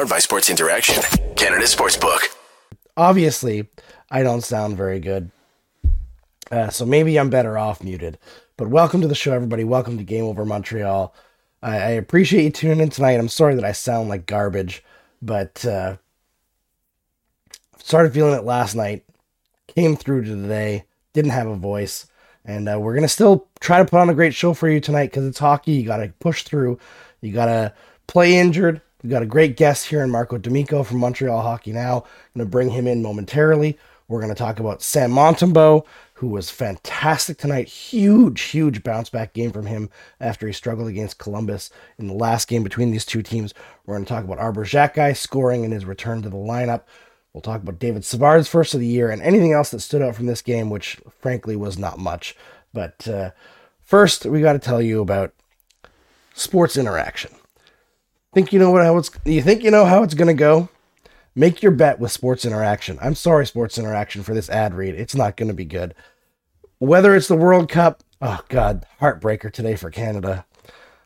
Powered by Sports Interaction, Canada Sportsbook. Obviously, I don't sound very good. Uh, so maybe I'm better off muted. But welcome to the show, everybody. Welcome to Game Over Montreal. I, I appreciate you tuning in tonight. I'm sorry that I sound like garbage, but uh, started feeling it last night. Came through to today. Didn't have a voice. And uh, we're going to still try to put on a great show for you tonight because it's hockey. You got to push through. You got to play injured. We've got a great guest here in Marco D'Amico from Montreal Hockey Now. I'm going to bring him in momentarily. We're going to talk about Sam Montembeault, who was fantastic tonight. Huge, huge bounce back game from him after he struggled against Columbus in the last game between these two teams. We're going to talk about Arber Xhekaj scoring in his return to the lineup. We'll talk about David Savard's first of the year and anything else that stood out from this game, which frankly was not much. But uh, first, we got to tell you about sports interaction. Think you know what how it's you think you know how it's gonna go? Make your bet with Sports Interaction. I'm sorry, Sports Interaction, for this ad read. It's not gonna be good. Whether it's the World Cup, oh god, heartbreaker today for Canada.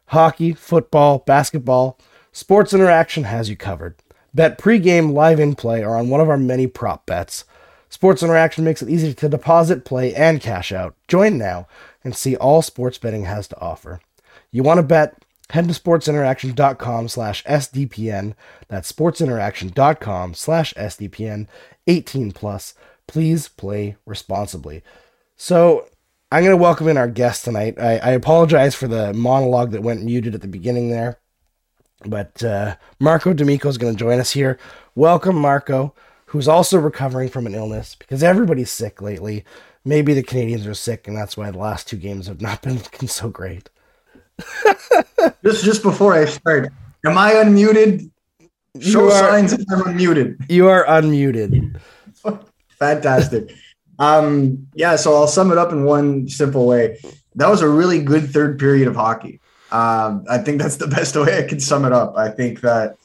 Hockey, football, basketball, Sports Interaction has you covered. Bet pregame, live in play, or on one of our many prop bets. Sports Interaction makes it easy to deposit, play, and cash out. Join now and see all sports betting has to offer. You want to bet? Head to sportsinteraction.com slash SDPN. That's sportsinteraction.com slash SDPN. 18 plus. Please play responsibly. So I'm going to welcome in our guest tonight. I, I, apologize for the monologue that went muted at the beginning there. But uh, Marco D'Amico is going to join us here. Welcome, Marco, who's also recovering from an illness because everybody's sick lately. Maybe the Canadiens are sick, and that's why the last two games have not been looking so great. just just before I start, am I unmuted? Show are, signs if I'm unmuted. You are unmuted. Fantastic. Um, yeah, so I'll sum it up in one simple way. That was a really good third period of hockey. Um, I think that's the best way I can sum it up. I think that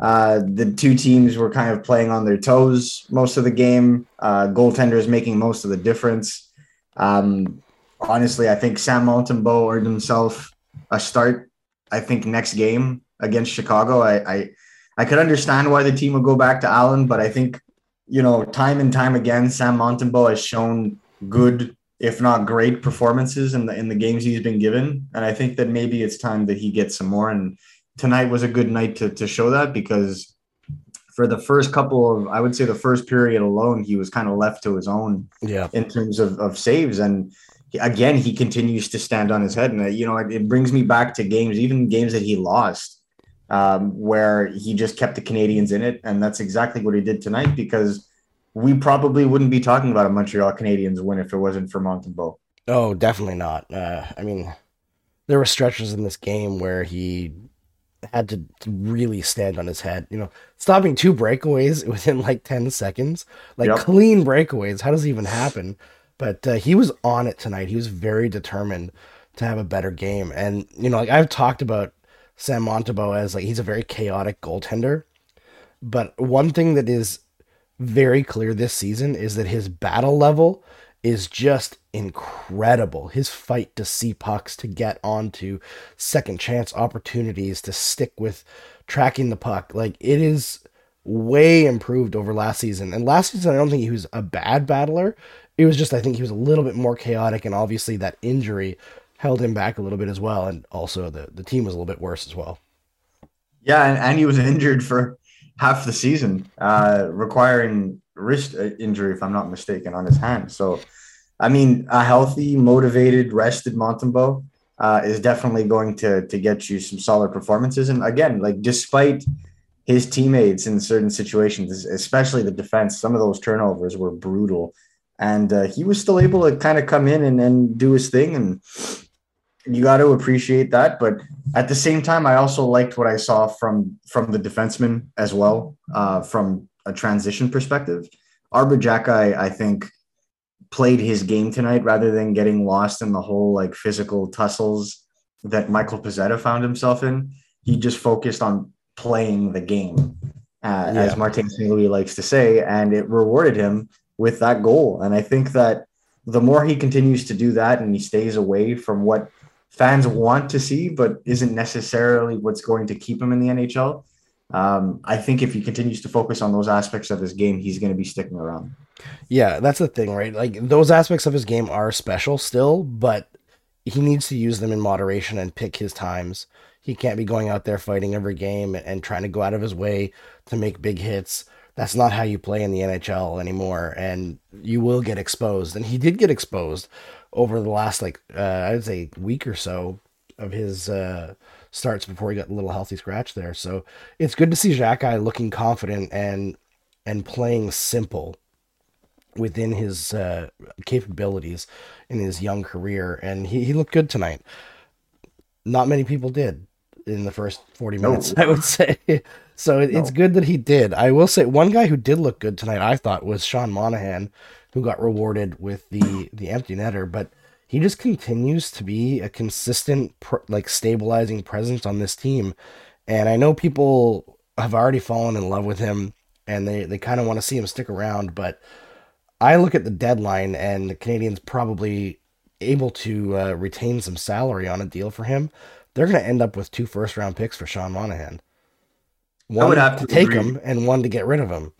uh, the two teams were kind of playing on their toes most of the game. Uh, goaltenders making most of the difference. Um, honestly, I think Sam Montembeault earned himself a start. I think next game against Chicago, I, I I could understand why the team would go back to Allen, but I think you know time and time again, Sam Montembeault has shown good, if not great, performances in the in the games he's been given, and I think that maybe it's time that he gets some more. And tonight was a good night to to show that because for the first couple of I would say the first period alone, he was kind of left to his own yeah. in terms of, of saves. And again, he continues to stand on his head. And, uh, you know, it, it brings me back to games, even games that he lost, um, where he just kept the Canadiens in it. And that's exactly what he did tonight because we probably wouldn't be talking about a Montreal Canadiens win if it wasn't for Montembeault. Oh, definitely not. Uh, I mean, there were stretches in this game where he had to, to, really stand on his head. You know, stopping two breakaways within like 10 seconds, like yep. clean breakaways. How does it even happen? But uh, he was on it tonight. He was very determined to have a better game. And, you know, like I've talked about Sam Montembeault as like he's a very chaotic goaltender. But one thing that is very clear this season is that his battle level is just incredible. His fight to see pucks, to get onto second chance opportunities, to stick with tracking the puck. Like it is way improved over last season. And last season, I don't think he was a bad battler. It was just I think he was a little bit more chaotic, and obviously that injury held him back a little bit as well. And also the the team was a little bit worse as well. Yeah, and, and he was injured for half the season, uh, requiring wrist uh, injury, if I'm not mistaken, on his hand. So, I mean, a healthy, motivated, rested Montembeault uh, is definitely going to to get you some solid performances. And again, like despite his teammates in certain situations, especially the defense, some of those turnovers were brutal and uh, he was still able to kind of come in and, and do his thing and you got to appreciate that. But at the same time i also liked what i saw from from the defenseman as well uh, from a transition perspective. Arber Xhekaj, I, I think played his game tonight rather than getting lost in the whole like physical tussles that michael pezzetta found himself in. He just focused on playing the game uh, yeah. as martin st louis likes to say and it rewarded him with that goal. And I think that the more he continues to do that and he stays away from what fans want to see, but isn't necessarily what's going to keep him in the NHL, Um, I think if he continues to focus on those aspects of his game, he's going to be sticking around. Yeah, that's the thing, right? Like those aspects of his game are special still, but he needs to use them in moderation and pick his times. He can't be going out there fighting every game and trying to go out of his way to make big hits. That's not how you play in the NHL anymore, and you will get exposed. And he did get exposed over the last like uh, I'd say week or so of his uh, starts before he got a little healthy scratch there. So it's good to see Xhekaj looking confident and and playing simple within his uh, capabilities in his young career, and he, he looked good tonight. Not many people did in the first 40 minutes, no. I would say. So it, no. it's good that he did. I will say one guy who did look good tonight, I thought, was Sean Monahan, who got rewarded with the the empty netter. But he just continues to be a consistent, like stabilizing presence on this team. And I know people have already fallen in love with him, and they they kind of want to see him stick around, but I look at the deadline, and the Canadiens probably able to uh, retain some salary on a deal for him. They're going to end up with two first round picks for Sean Monahan. One I would have to, to take agree. him, and one to get rid of him.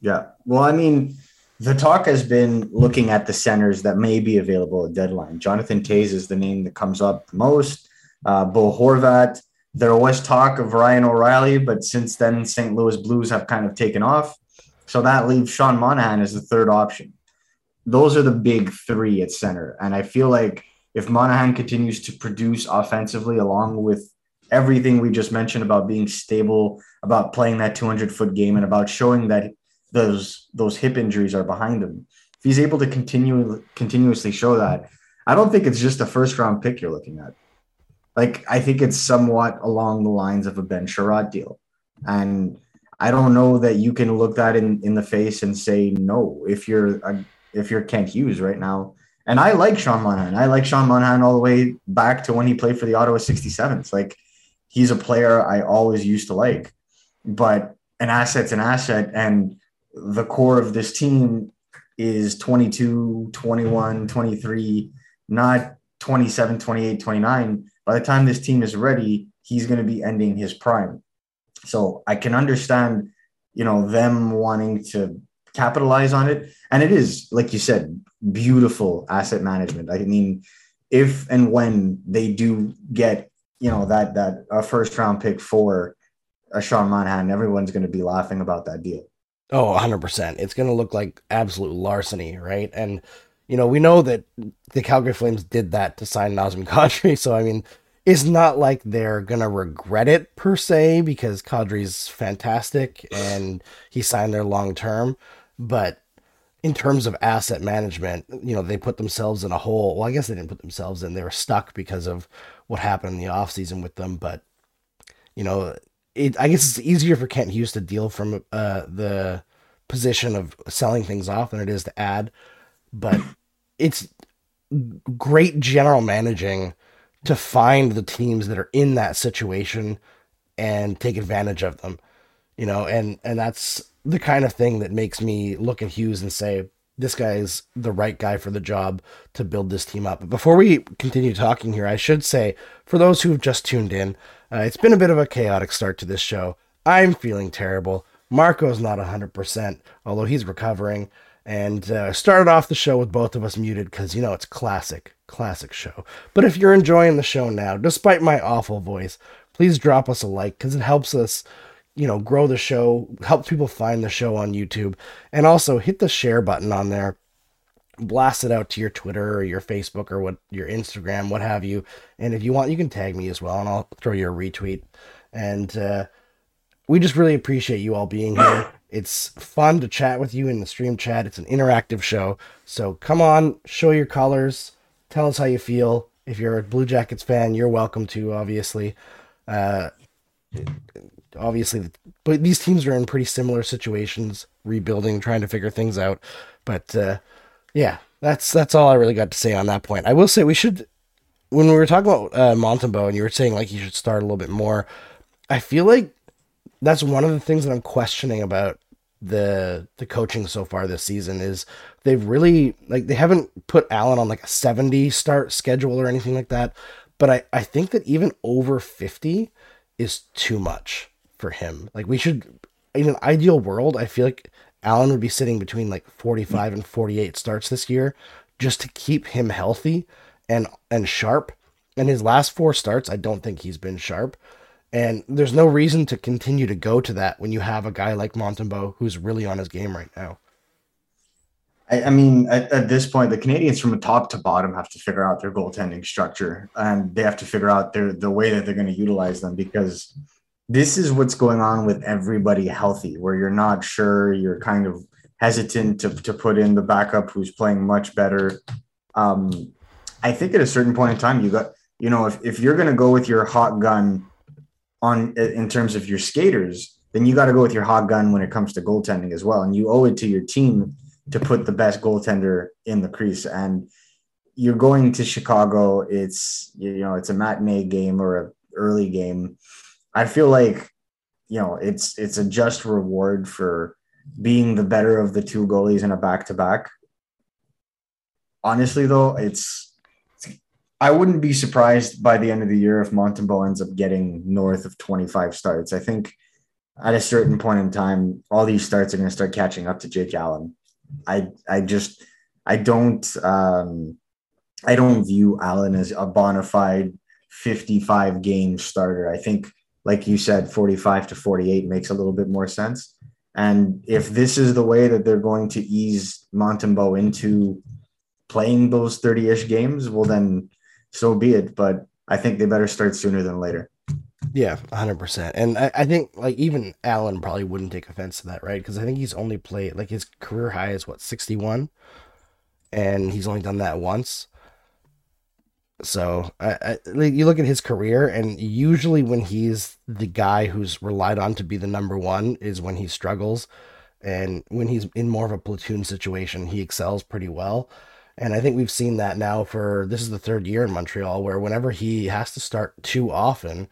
Yeah. Well, I mean, the talk has been looking at the centers that may be available at deadline. Jonathan Toews is the name that comes up the most. Uh, Bo Horvat. There was talk of Ryan O'Reilly, but since then, St. Louis Blues have kind of taken off. So that leaves Sean Monahan as the third option. Those are the big three at center. And I feel like if Monahan continues to produce offensively, along with everything we just mentioned about being stable, about playing that 200 foot game, and about showing that those those hip injuries are behind him, if he's able to continue continuously show that, I don't think it's just a first round pick you're looking at. Like I think it's somewhat along the lines of a Ben Chiarot deal, and I don't know that you can look that in, in the face and say no if you're a, if you're Kent Hughes right now. And I like Sean Monahan. I like Sean Monahan all the way back to when he played for the Ottawa 67s. Like he's a player I always used to like, but an asset's an asset. And the core of this team is 22, 21, 23, not 27, 28, 29. By the time this team is ready, he's going to be ending his prime. So I can understand, you know, them wanting to capitalize on it. And it is, like you said, beautiful asset management. I mean, if and when they do get, you know, that that a first round pick for a Sean Monahan, everyone's going to be laughing about that deal. Oh, 100%. It's going to look like absolute larceny, right? And, you know, we know that the Calgary Flames did that to sign Nazem Kadri. So, I mean, it's not like they're gonna regret it per se because Kadri's fantastic and he signed there long term. But in terms of asset management, you know, they put themselves in a hole. Well, I guess they didn't put themselves in. They were stuck because of what happened in the offseason with them. But, you know, it, I guess it's easier for Kent Hughes to deal from uh, the position of selling things off than it is to add. But it's great general managing to find the teams that are in that situation and take advantage of them. You know, and and that's the kind of thing that makes me look at Hughes and say this guy's the right guy for the job to build this team up. But before we continue talking here, I should say for those who have just tuned in, uh, it's been a bit of a chaotic start to this show. I'm feeling terrible. Marco's not 100%, although he's recovering. And uh, started off the show with both of us muted because, you know, it's classic classic show. But if you're enjoying the show now, despite my awful voice, please drop us a like because it helps us, you know, grow the show, helps people find the show on YouTube, and also hit the share button on there. Blast it out to your Twitter or your Facebook or what your Instagram, what have you. And if you want, you can tag me as well, and I'll throw you a retweet. And uh, we just really appreciate you all being here. It's fun to chat with you in the stream chat. It's an interactive show. So come on, show your colors Tell us how you feel. If you're a Blue Jackets fan, you're welcome to, obviously. Uh, obviously, but these teams are in pretty similar situations, rebuilding, trying to figure things out. But uh, yeah, that's that's all I really got to say on that point. I will say we should, when we were talking about uh, Montembeault, and you were saying like you should start a little bit more. I feel like that's one of the things that I'm questioning about the the coaching so far this season is they've really like they haven't put Allen on like a 70 start schedule or anything like that. But I, I think that even over 50 is too much for him. Like we should, in an ideal world, I feel like Allen would be sitting between like 45 and 48 starts this year just to keep him healthy and and sharp. And his last four starts, I don't think he's been sharp. And there's no reason to continue to go to that when you have a guy like Montembeault who's really on his game right now. I, I mean, at, at, this point, the Canadiens from top to bottom have to figure out their goaltending structure, and they have to figure out their the way that they're going to utilize them because this is what's going on with everybody healthy, where you're not sure, you're kind of hesitant to, to put in the backup who's playing much better. Um, I think at a certain point in time, you got, you know, if, if you're going to go with your hot gun on in terms of your skaters, then you got to go with your hot gun when it comes to goaltending as well. And you owe it to your team to put the best goaltender in the crease. And you're going to Chicago. It's you know it's a matinee game or a early game. I feel like you know it's it's a just reward for being the better of the two goalies in a back to back. Honestly, though, it's I wouldn't be surprised by the end of the year if Montembeault ends up getting north of 25 starts. I think at a certain point in time, all these starts are going to start catching up to Jake Allen. I I just I don't um, I don't view Allen as a bona fide 55 game starter. I think, like you said, 45 to 48 makes a little bit more sense. And if this is the way that they're going to ease Montembeault into playing those 30 ish games, well, then so be it. But I think they better start sooner than later. Yeah, 100%. And I, I think, like, even Allen probably wouldn't take offense to that, right? Because I think he's only played, like, his career high is what, 61? And he's only done that once. So I, I, you look at his career, and usually when he's the guy who's relied on to be the number one is when he struggles. And when he's in more of a platoon situation, he excels pretty well. And I think we've seen that now for this is the third year in Montreal, where whenever he has to start too often,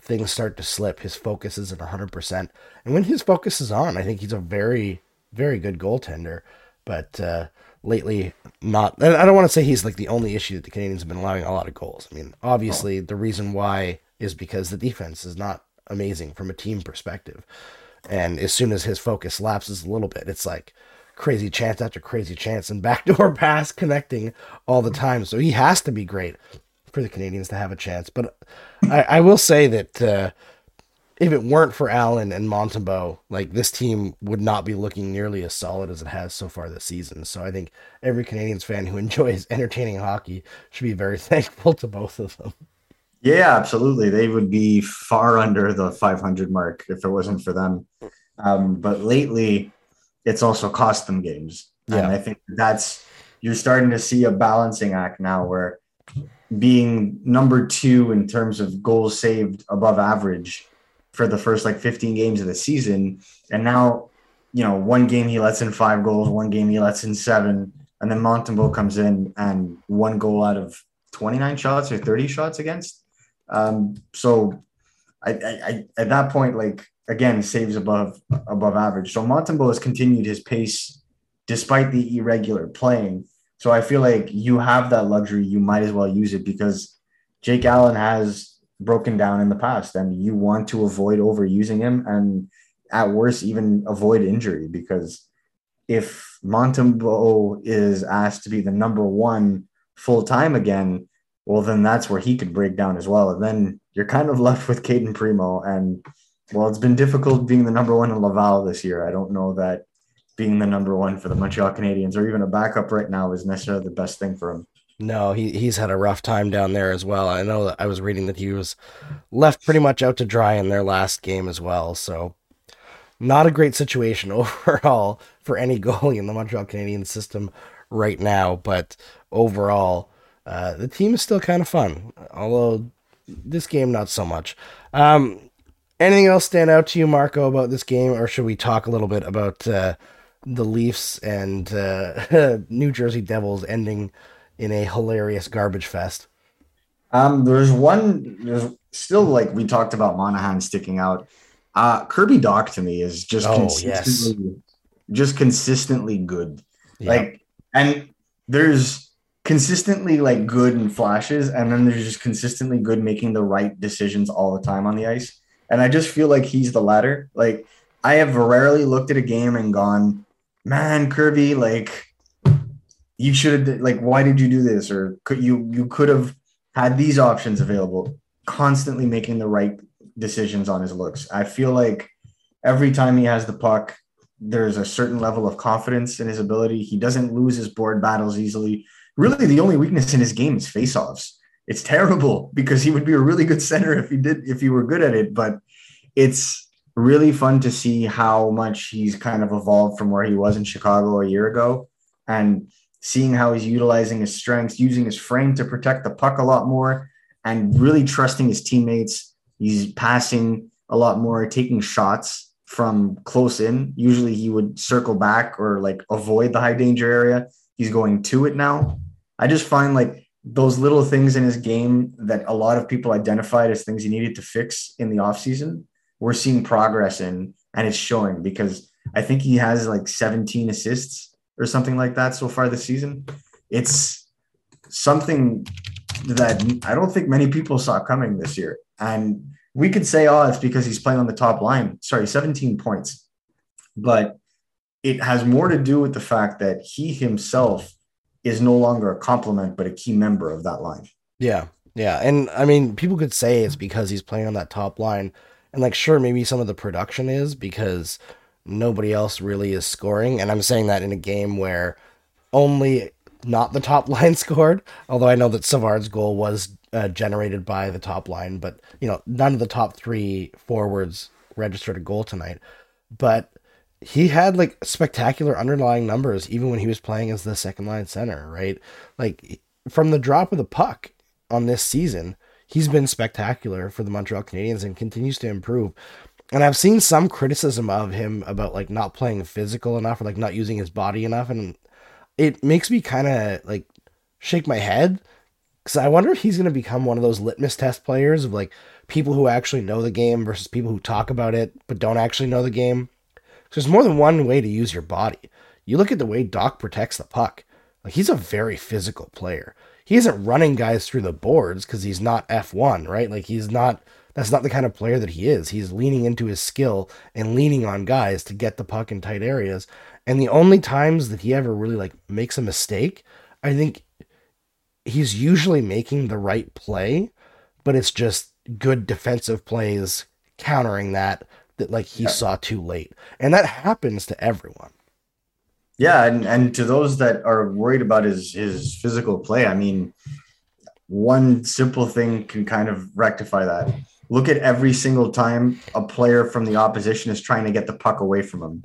things start to slip. His focus isn't 100%. And when his focus is on, I think he's a very, very good goaltender. But uh, lately, not. And I don't want to say he's like the only issue that the Canadiens have been allowing a lot of goals. I mean, obviously, oh. the reason why is because the defense is not amazing from a team perspective. And as soon as his focus lapses a little bit, it's like, crazy chance after crazy chance and backdoor pass connecting all the time. So he has to be great for the Canadiens to have a chance. But I, I will say that uh, if it weren't for Allen and Montembeault, like this team would not be looking nearly as solid as it has so far this season. So I think every Canadiens fan who enjoys entertaining hockey should be very thankful to both of them. Yeah, absolutely. They would be far under the 500 mark if it wasn't for them. Um, but lately, it's also cost them games. Yeah. And I think that's you're starting to see a balancing act now where being number two in terms of goals saved above average for the first like 15 games of the season. And now, you know, one game he lets in five goals, one game he lets in seven. And then Montembeault comes in and one goal out of 29 shots or 30 shots against. Um, so I, I, I at that point, like again saves above above average. So Montembeault has continued his pace despite the irregular playing. So I feel like you have that luxury. You might as well use it because Jake Allen has broken down in the past, and you want to avoid overusing him, and at worst even avoid injury because if Montembeault is asked to be the number one full time again, well then that's where he could break down as well, and then you're kind of left with Cayden Primeau. and well, it's been difficult being the number one in Laval this year. I don't know that being the number one for the Montreal Canadiens or even a backup right now is necessarily the best thing for him. No, he he's had a rough time down there as well. I know that I was reading that he was left pretty much out to dry in their last game as well. So not a great situation overall for any goalie in the Montreal Canadiens system right now, but overall uh, the team is still kind of fun. Although this game not so much. Um, Anything else stand out to you, Marco, about this game, or should we talk a little bit about uh, the Leafs and uh, New Jersey Devils ending in a hilarious garbage fest? Um, there's one. There's still like we talked about Monahan sticking out. Uh, Kirby Dach to me is just oh, consistently, yes. just consistently good. Like, and there's consistently like good in flashes, and then there's just consistently good making the right decisions all the time on the ice And I just feel like he's the latter. Like I have rarely looked at a game and gone, man, Kirby, like you should have like why did you do this? Or could you you could have had these options available, constantly making the right decisions on his looks. I feel like every time he has the puck, there's a certain level of confidence in his ability. He doesn't lose his board battles easily. Really, the only weakness in his game is faceoffs. It's terrible because he would be a really good center if he did if he were good at it. But it's really fun to see how much he's kind of evolved from where he was in Chicago a year ago, and seeing how he's utilizing his strengths, using his frame to protect the puck a lot more, and really trusting his teammates. He's passing a lot more, taking shots from close in. Usually he would circle back or like avoid the high danger area. He's going to it now. I just find like those little things in his game that a lot of people identified as things he needed to fix in the offseason, we're seeing progress in and it's showing because I think he has like 17 assists or something like that so far this season. It's something that I don't think many people saw coming this year. And we could say, oh, it's because he's playing on the top line. Sorry, 17 points. But it has more to do with the fact that he himself is no longer a complement, but a key member of that line. Yeah. Yeah. And I mean, people could say it's because he's playing on that top line. And like, sure, maybe some of the production is because nobody else really is scoring. And I'm saying that in a game where only not the top line scored, although I know that Savard's goal was uh, generated by the top line, but you know, none of the top three forwards registered a goal tonight. But he had like spectacular underlying numbers even when he was playing as the second line center, right? Like from the drop of the puck on this season, he's been spectacular for the Montreal Canadiens and continues to improve. And I've seen some criticism of him about like not playing physical enough or like not using his body enough and it makes me kind of like shake my head because I wonder if he's going to become one of those litmus test players of like people who actually know the game versus people who talk about it but don't actually know the game. So there's more than one way to use your body. You look at the way Dach protects the puck. Like he's a very physical player. He isn't running guys through the boards because he's not F1, right? Like he's not that's not the kind of player that he is. He's leaning into his skill and leaning on guys to get the puck in tight areas. And the only times that he ever really like makes a mistake, I think he's usually making the right play, but it's just good defensive plays countering that that like he yeah. saw too late. And that happens to everyone. Yeah, and, and to those that are worried about his his physical play, I mean, one simple thing can kind of rectify that. Look at every single time a player from the opposition is trying to get the puck away from him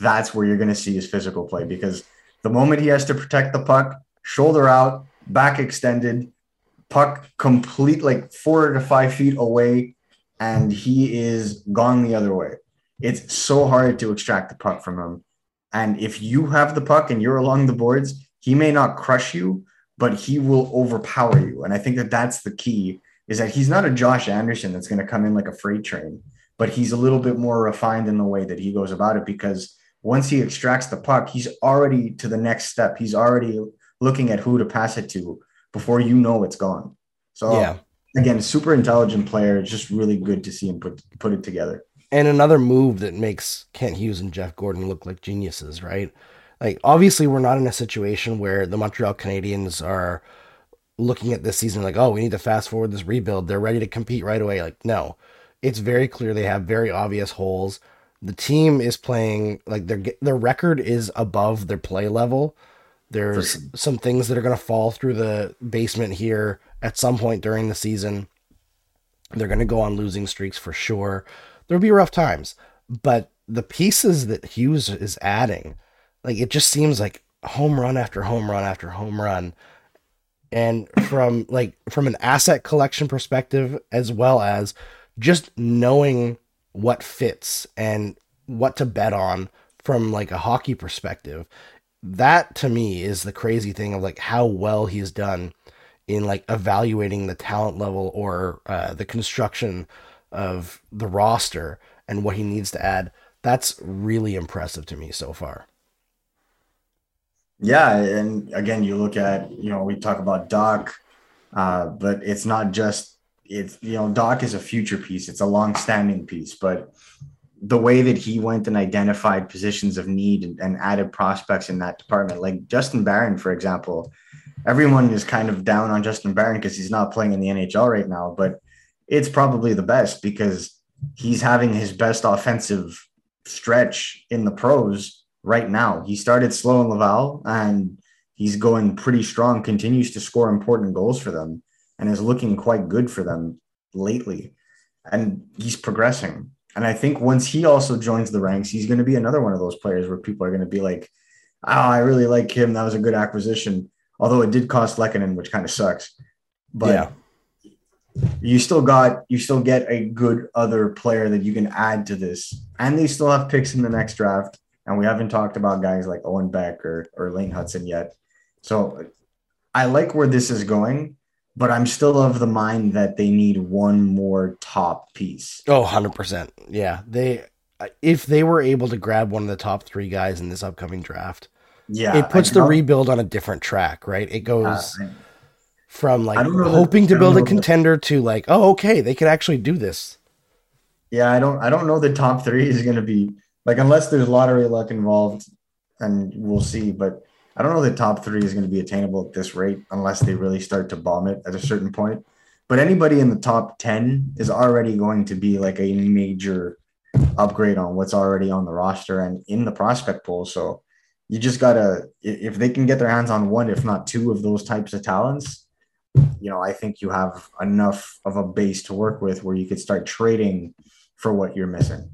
that's where you're going to see his physical play because the moment he has to protect the puck, shoulder out, back extended, puck complete like four to five feet away, and he is gone the other way. It's so hard to extract the puck from him. And if you have the puck and you're along the boards, he may not crush you, but he will overpower you. And I think that that's the key is that he's not a Josh Anderson that's going to come in like a freight train, but he's a little bit more refined in the way that he goes about it because once he extracts the puck, he's already to the next step. He's already looking at who to pass it to before you know it's gone. So yeah. again, super intelligent player. It's just really good to see him put put it together. And another move that makes Kent Hughes and Jeff Gorton look like geniuses, right? Like obviously we're not in a situation where the Montreal Canadiens are looking at this season like, oh, we need to fast forward this rebuild. They're ready to compete right away. Like, no. It's very clear they have very obvious holes the team is playing like their their record is above their play level. There's some things that are going to fall through the basement here at some point during the season. They're going to go on losing streaks for sure. There'll be rough times, but the pieces that Hughes is adding, like it just seems like home run after home run after home run. And from like from an asset collection perspective as well as just knowing what fits and what to bet on from like a hockey perspective. That to me is the crazy thing of like how well he's done in like evaluating the talent level or uh, the construction of the roster and what he needs to add. That's really impressive to me so far. Yeah, and again, you look at you know we talk about Dach, uh, but it's not just it's you know Dach is a future piece. It's a long-standing piece, but the way that he went and identified positions of need and, and added prospects in that department, like Justin Barron, for example, everyone is kind of down on Justin Barron because he's not playing in the NHL right now, but it's probably the best because he's having his best offensive stretch in the pros right now. He started slow in Laval and he's going pretty strong, continues to score important goals for them and is looking quite good for them lately. And he's progressing. And I think once he also joins the ranks, he's going to be another one of those players where people are going to be like, oh, I really like him. That was a good acquisition. Although it did cost Lehkonen, which kind of sucks. But yeah you still got you still get a good other player that you can add to this and they still have picks in the next draft and we haven't talked about guys like owen beck or, or lane Hutson yet. So i like where this is going but i'm still of the mind that they need one more top piece. Oh 100% yeah. They if they were able to grab one of the top three guys in this upcoming draft yeah it puts the rebuild on a different track right? It goes uh, from like hoping that, to build a contender that, to like, oh, okay, they could actually do this. Yeah, I don't, I don't know the top three is going to be like unless there's lottery luck involved, and we'll see. But I don't know the top three is going to be attainable at this rate unless they really start to bomb it at a certain point. But anybody in the top ten is already going to be like a major upgrade on what's already on the roster and in the prospect pool. So you just gotta if they can get their hands on one, if not two of those types of talents, you know, I think you have enough of a base to work with where you could start trading for what you're missing.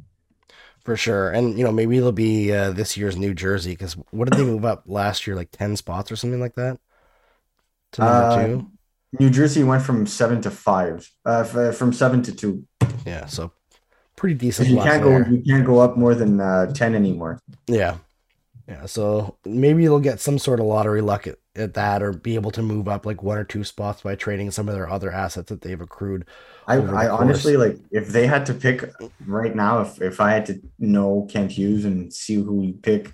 For sure. And, you know, maybe it'll be uh, this year's New Jersey because what did they move up last year? Like 10 spots or something like that? To number uh, two? New Jersey went from seven to five, uh, f- from seven to two. Yeah. So pretty decent. You can't go, you can't go up more than uh, 10 anymore. Yeah. Yeah. So maybe they'll get some sort of lottery luck at, at that or be able to move up like one or two spots by trading some of their other assets that they've accrued. I, I honestly like if they had to pick right now, if, if I had to know Kent Hughes and see who he pick,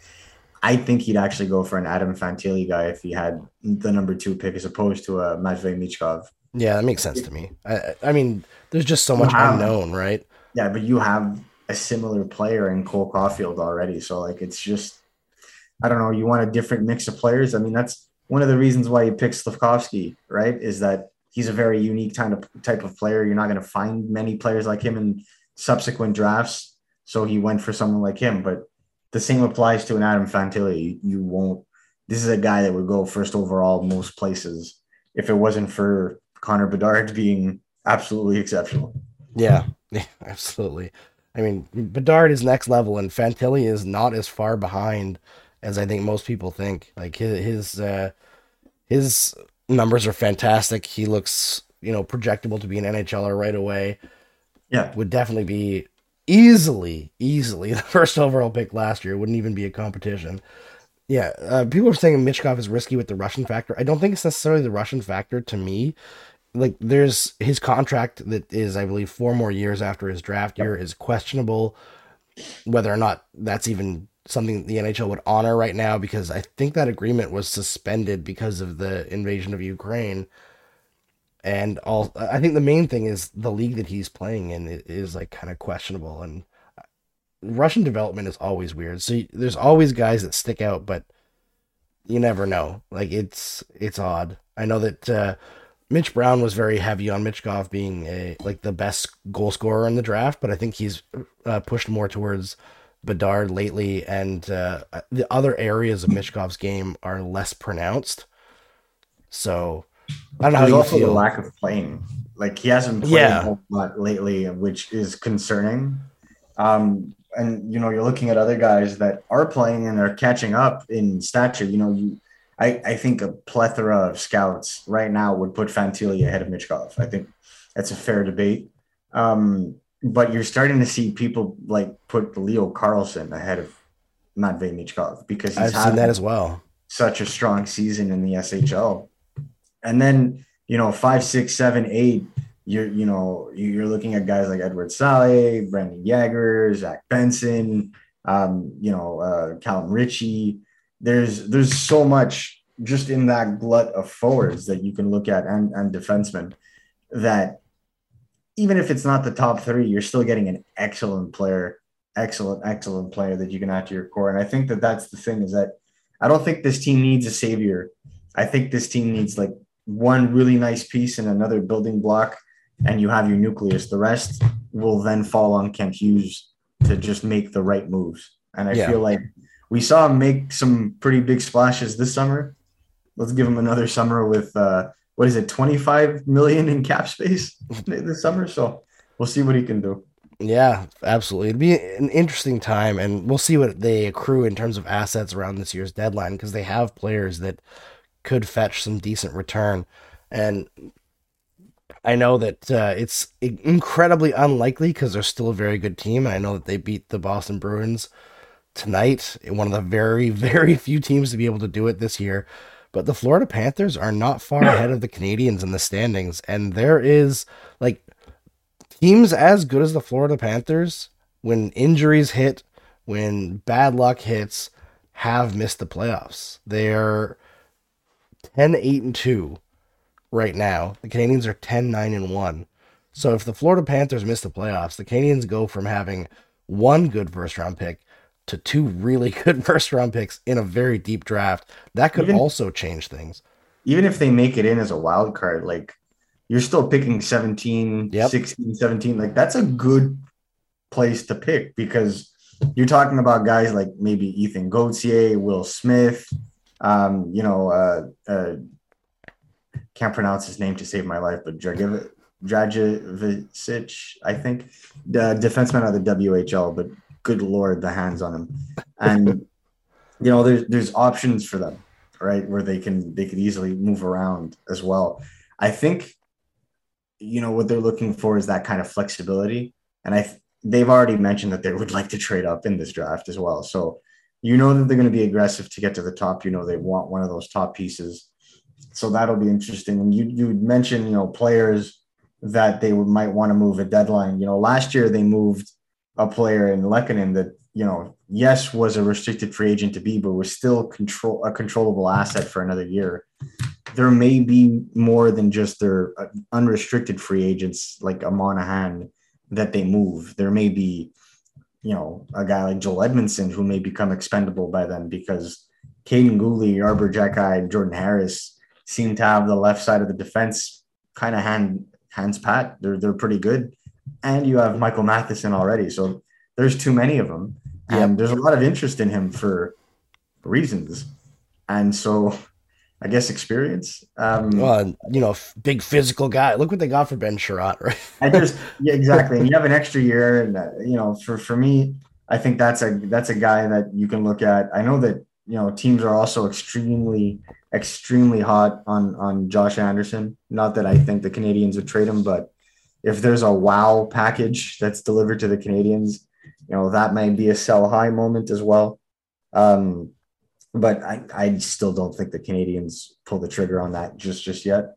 I think he'd actually go for an Adam Fantilli guy if he had the number two pick as opposed to a Matvei Michkov. Yeah, that makes sense to me. I, I mean, there's just so much have, unknown, right? Yeah, but you have a similar player in Cole Caufield already, so like it's just I don't know. You want a different mix of players. I mean, that's one of the reasons why you pick Slavkovsky, right? Is that he's a very unique kind of type of player. You're not going to find many players like him in subsequent drafts. So he went for someone like him. But the same applies to an Adam Fantilli. You won't. This is a guy that would go first overall most places if it wasn't for Connor Bedard being absolutely exceptional. Yeah, yeah absolutely. I mean, Bedard is next level, and Fantilli is not as far behind as I think most people think. Like his his uh, his numbers are fantastic. He looks you know projectable to be an NHLer right away. Yeah, would definitely be easily easily the first overall pick last year. Wouldn't even be a competition. Yeah, uh, people are saying Michkov is risky with the Russian factor. I don't think it's necessarily the Russian factor to me. Like, there's his contract that is, I believe, four more years after his draft year is questionable. Whether or not that's even something the NHL would honor right now because I think that agreement was suspended because of the invasion of Ukraine. And all I think the main thing is the league that he's playing in is like kind of questionable and Russian development is always weird. So there's always guys that stick out, but you never know. Like it's it's odd. I know that uh, Mitch Brown was very heavy on Michkov being a like the best goal scorer in the draft, but I think he's uh, pushed more towards Bedard lately, and uh, the other areas of Michkov's game are less pronounced. So I don't know There's how you also feel. the lack of playing. Like he hasn't played yeah. a whole lot lately, which is concerning. Um, and you know, you're looking at other guys that are playing and are catching up in stature. You know, you I, I think a plethora of scouts right now would put Fantilli ahead of Michkov. I think that's a fair debate. Um, but you're starting to see people like put Leo Carlsson ahead of Matvei Michkov because he's I've seen that as well. Such a strong season in the SHL, and then you know five, six, seven, eight. You're you know you're looking at guys like Eduard Sale, Brayden Yager, Zach Benson, um, you know uh, Callum Ritchie. There's there's so much just in that glut of forwards that you can look at and and defensemen that even if it's not the top three, you're still getting an excellent player, excellent, excellent player that you can add to your core. And I think that that's the thing is that I don't think this team needs a savior. I think this team needs like one really nice piece and another building block, and you have your nucleus. The rest will then fall on Kent Hughes to just make the right moves. And I Yeah. feel like we saw him make some pretty big splashes this summer. Let's give him another summer with uh, what is it, 25 million in cap space this summer. So we'll see what he can do. Yeah, absolutely. It'd be an interesting time, and we'll see what they accrue in terms of assets around this year's deadline because they have players that could fetch some decent return. And I know that uh, it's incredibly unlikely because they're still a very good team, and I know that they beat the Boston Bruins tonight, one of the very, very few teams to be able to do it this year. But the Florida Panthers are not far ahead of the Canadiens in the standings, and there is like teams as good as the Florida Panthers, when injuries hit, when bad luck hits, have missed the playoffs. They're 10 8 and 2 right now. The Canadiens are 10 9 and 1. So if the Florida Panthers miss the playoffs, the Canadiens go from having one good first round pick to two really good first round picks in a very deep draft. That could Even- also change things. Even if they make it in as a wild card, like you're still picking 17, Yep. 16, 17. Like that's a good place to pick because you're talking about guys like maybe Ethan Gauthier, Will Smith, um, you know, uh, uh, can't pronounce his name to save my life, but Dragivic, I think, the defenseman of the WHL, but good lord, the hands on him, and you know, there's there's options for them, right, where they can they could easily move around as well. I think, you know, what they're looking for is that kind of flexibility, and I they've already mentioned that they would like to trade up in this draft as well. So you know that they're going to be aggressive to get to the top. You know they want one of those top pieces. So that'll be interesting. And you you mentioned you know players that they might want to move a deadline. You know, last year they moved a player in Lehkonen that you know yes was a restricted free agent to be, but was still control a controllable asset for another year. There may be more than just their uh, unrestricted free agents like a Monahan that they move. There may be, you know, a guy like Joel Edmondson who may become expendable by then because Kaiden Guhle, Arber Xhekaj, Jordan Harris seem to have the left side of the defense kind of hand hands pat. They're they're pretty good, and you have Michael Matheson already. So there's too many of them, and there's a lot of interest in him for reasons, and so. I guess experience. Um, Well, you know, f- big physical guy. Look what they got for Ben Chiarot, right? I just yeah, exactly. And you have an extra year, and uh, you know, for for me, I think that's a that's a guy that you can look at. I know that you know teams are also extremely extremely hot on on Josh Anderson. Not that I think the Canadiens would trade him, but if there's a wow package that's delivered to the Canadiens, you know that might be a sell high moment as well. Um, but I, I still don't think the Canadiens pull the trigger on that just just yet.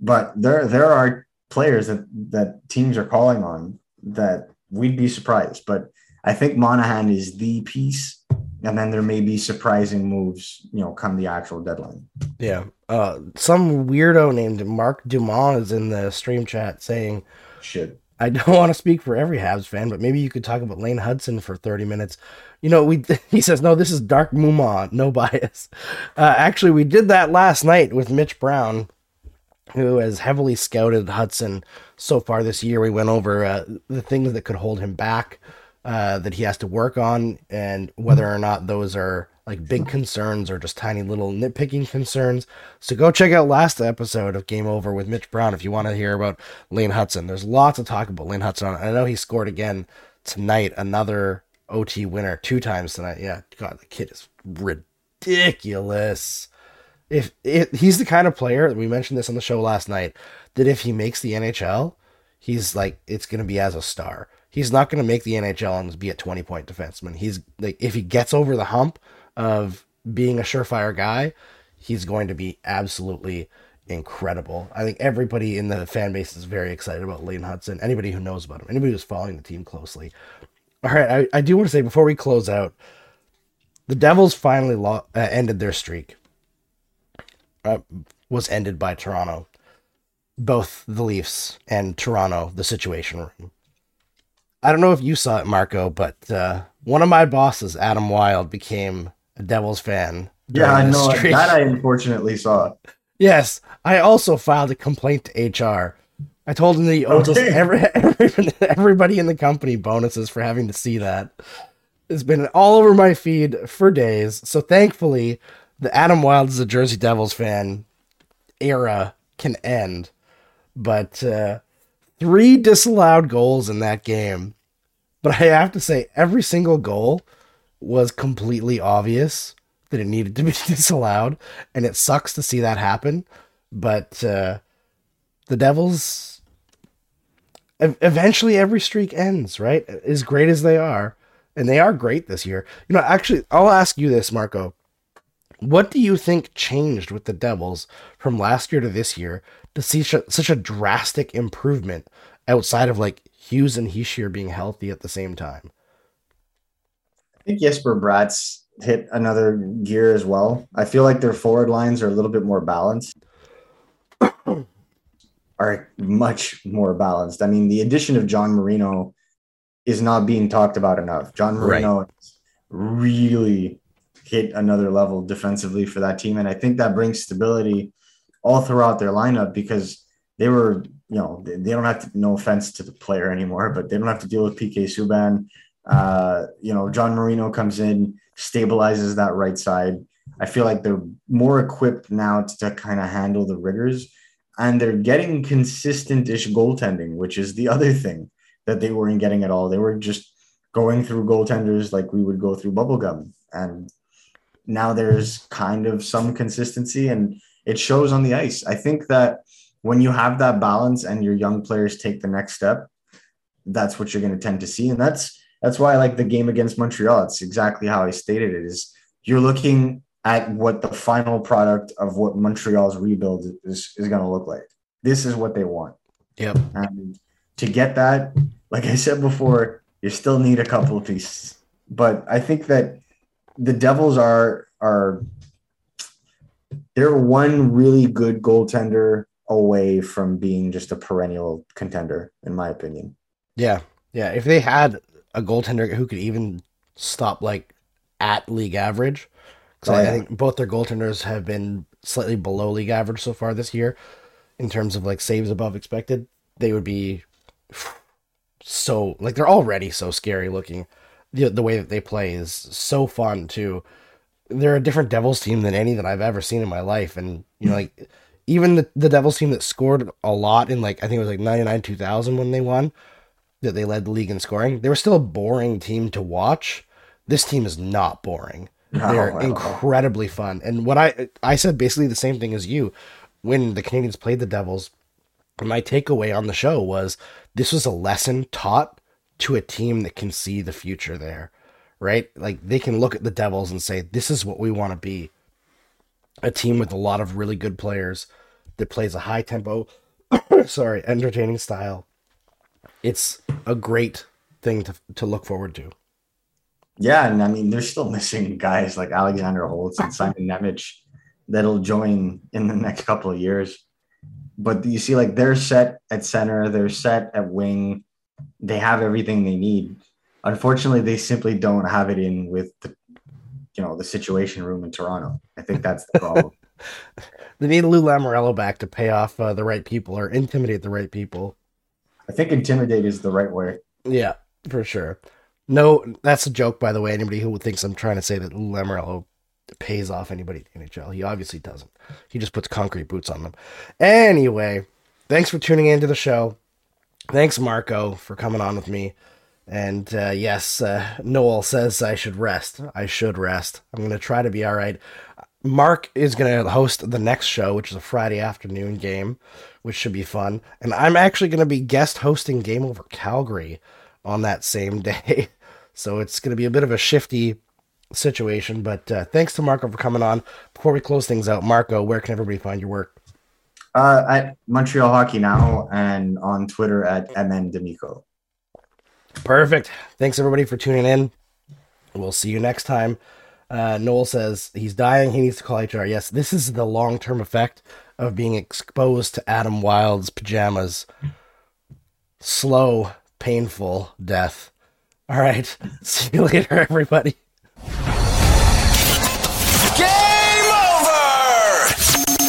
But there there are players that that teams are calling on that we'd be surprised. But I think Monahan is the piece, and then there may be surprising moves, you know, come the actual deadline. Yeah. Uh, some weirdo named Marc Dumont is in the stream chat saying, Shit. I don't want to speak for every Habs fan, but maybe you could talk about Lane Hutson for 30 minutes. You know, we he says, no, this is Dark Mumon, no bias. Uh, actually, we did that last night with Mitch Brown, who has heavily scouted Hutson so far this year. We went over uh, the things that could hold him back, uh, that he has to work on, and whether or not those are like big concerns or just tiny little nitpicking concerns. So go check out last episode of Game Over with Mitch Brown if you want to hear about Lane Hutson. There's lots to talk about Lane Hutson. I know he scored again tonight, another OT winner two times tonight. Yeah, God, the kid is ridiculous. If, if he's the kind of player we mentioned this on the show last night that if he makes the NHL, he's like it's going to be as a star. He's not going to make the NHL and be a 20 point defenseman. He's like if he gets over the hump of being a surefire guy, he's going to be absolutely incredible. I think everybody in the fan base is very excited about Lane Hutson. Anybody who knows about him, anybody who's following the team closely. All right, I, I do want to say before we close out, the Devils finally lo- uh, ended their streak. Uh, was ended by Toronto. both the Leafs and Toronto the situation room. I don't know if you saw it, Marco, but uh, one of my bosses, Adam Wild, became a Devils fan. Yeah, I know streak. that. I unfortunately saw. Yes, I also filed a complaint to HR. I told him that he owes Okay. every, every, everybody in the company bonuses for having to see that. It's been all over my feed for days. So thankfully, the Adam Wild is a Jersey Devils fan era can end. But uh, three disallowed goals in that game. But I have to say, every single goal was completely obvious that it needed to be disallowed, and it sucks to see that happen. But uh, the Devils, eventually, every streak ends, right? As great as they are, and they are great this year. You know, actually, I'll ask you this, Marco. What do you think changed with the Devils from last year to this year to see sh- such a drastic improvement outside of like Hughes and Hischier being healthy at the same time? I think Jesper Bratt hit another gear as well. I feel like their forward lines are a little bit more balanced. are much more balanced. I mean, the addition of John Marino is not being talked about enough. John Right. Marino has really hit another level defensively for that team. And I think that brings stability all throughout their lineup because they were, you know, they, they don't have to, no offense to the player anymore, but they don't have to deal with PK Subban. Uh, you know, John Marino comes in, stabilizes that right side. I feel like they're more equipped now to, to kind of handle the rigors and they're getting consistent-ish goaltending, which is the other thing that they weren't getting at all. They were just going through goaltenders like we would go through bubblegum. And now there's kind of some consistency and it shows on the ice. I think that when you have that balance and your young players take the next step, that's what you're going to tend to see. And that's that's why I like the game against Montreal. It's exactly how I stated it is you're looking at what the final product of what Montreal's rebuild is, is going to look like. This is what they want. Yep. And to get that, like I said before, you still need a couple of pieces. But I think that the Devils are are they're one really good goaltender away from being just a perennial contender, in my opinion. Yeah, yeah. If they had a goaltender who could even stop like at league average, because Oh, I, I think both their goaltenders have been slightly below league average so far this year, in terms of like saves above expected, they would be so like they're already so scary looking. The the way that they play is so fun too. They're a different Devils team than any that I've ever seen in my life, and you know like. Even the, the Devils team that scored a lot in like I think it was like 99 2000 when they won, that they led the league in scoring. They were still a boring team to watch. This team is not boring. No, They're incredibly fun. And what I I said basically the same thing as you when the Canadiens played the Devils. My takeaway on the show was this was a lesson taught to a team that can see the future there. Right? Like they can look at the Devils and say, This is what we want to be. A team with a lot of really good players that plays a high tempo, sorry, entertaining style it's a great thing to to look forward to. Yeah, and I mean they're still missing guys like Alexander Holtz and Simon Nemec that'll join in the next couple of years. But you see, like they're set at center, they're set at wing, they have everything they need. Unfortunately, they simply don't have it in with the you know the situation room in Toronto. I think that's the problem. They need Lou Lamoriello back to pay off uh, the right people or intimidate the right people. I think intimidate is the right way. Yeah, for sure. No, that's a joke, by the way. Anybody who thinks I'm trying to say that Lou Lamoriello pays off anybody in the NHL, he obviously doesn't. He just puts concrete boots on them. Anyway, thanks for tuning into the show. Thanks, Marco, for coming on with me. And uh, yes, uh, Noel says I should rest. I should rest. I'm going to try to be all right. Mark is going to host the next show, which is a Friday afternoon game, which should be fun. And I'm actually going to be guest hosting Game Over Calgary on that same day. So it's going to be a bit of a shifty situation. But uh, thanks to Marco for coming on. Before we close things out, Marco, where can everybody find your work? Uh, at Montreal Hockey Now and on Twitter at MN D'Amico. Perfect. Thanks everybody for tuning in. We'll see you next time. Uh, Noel says he's dying. He needs to call HR. Yes, this is the long term effect of being exposed to Adam Wild's pajamas. Slow, painful death. All right. See you later, everybody.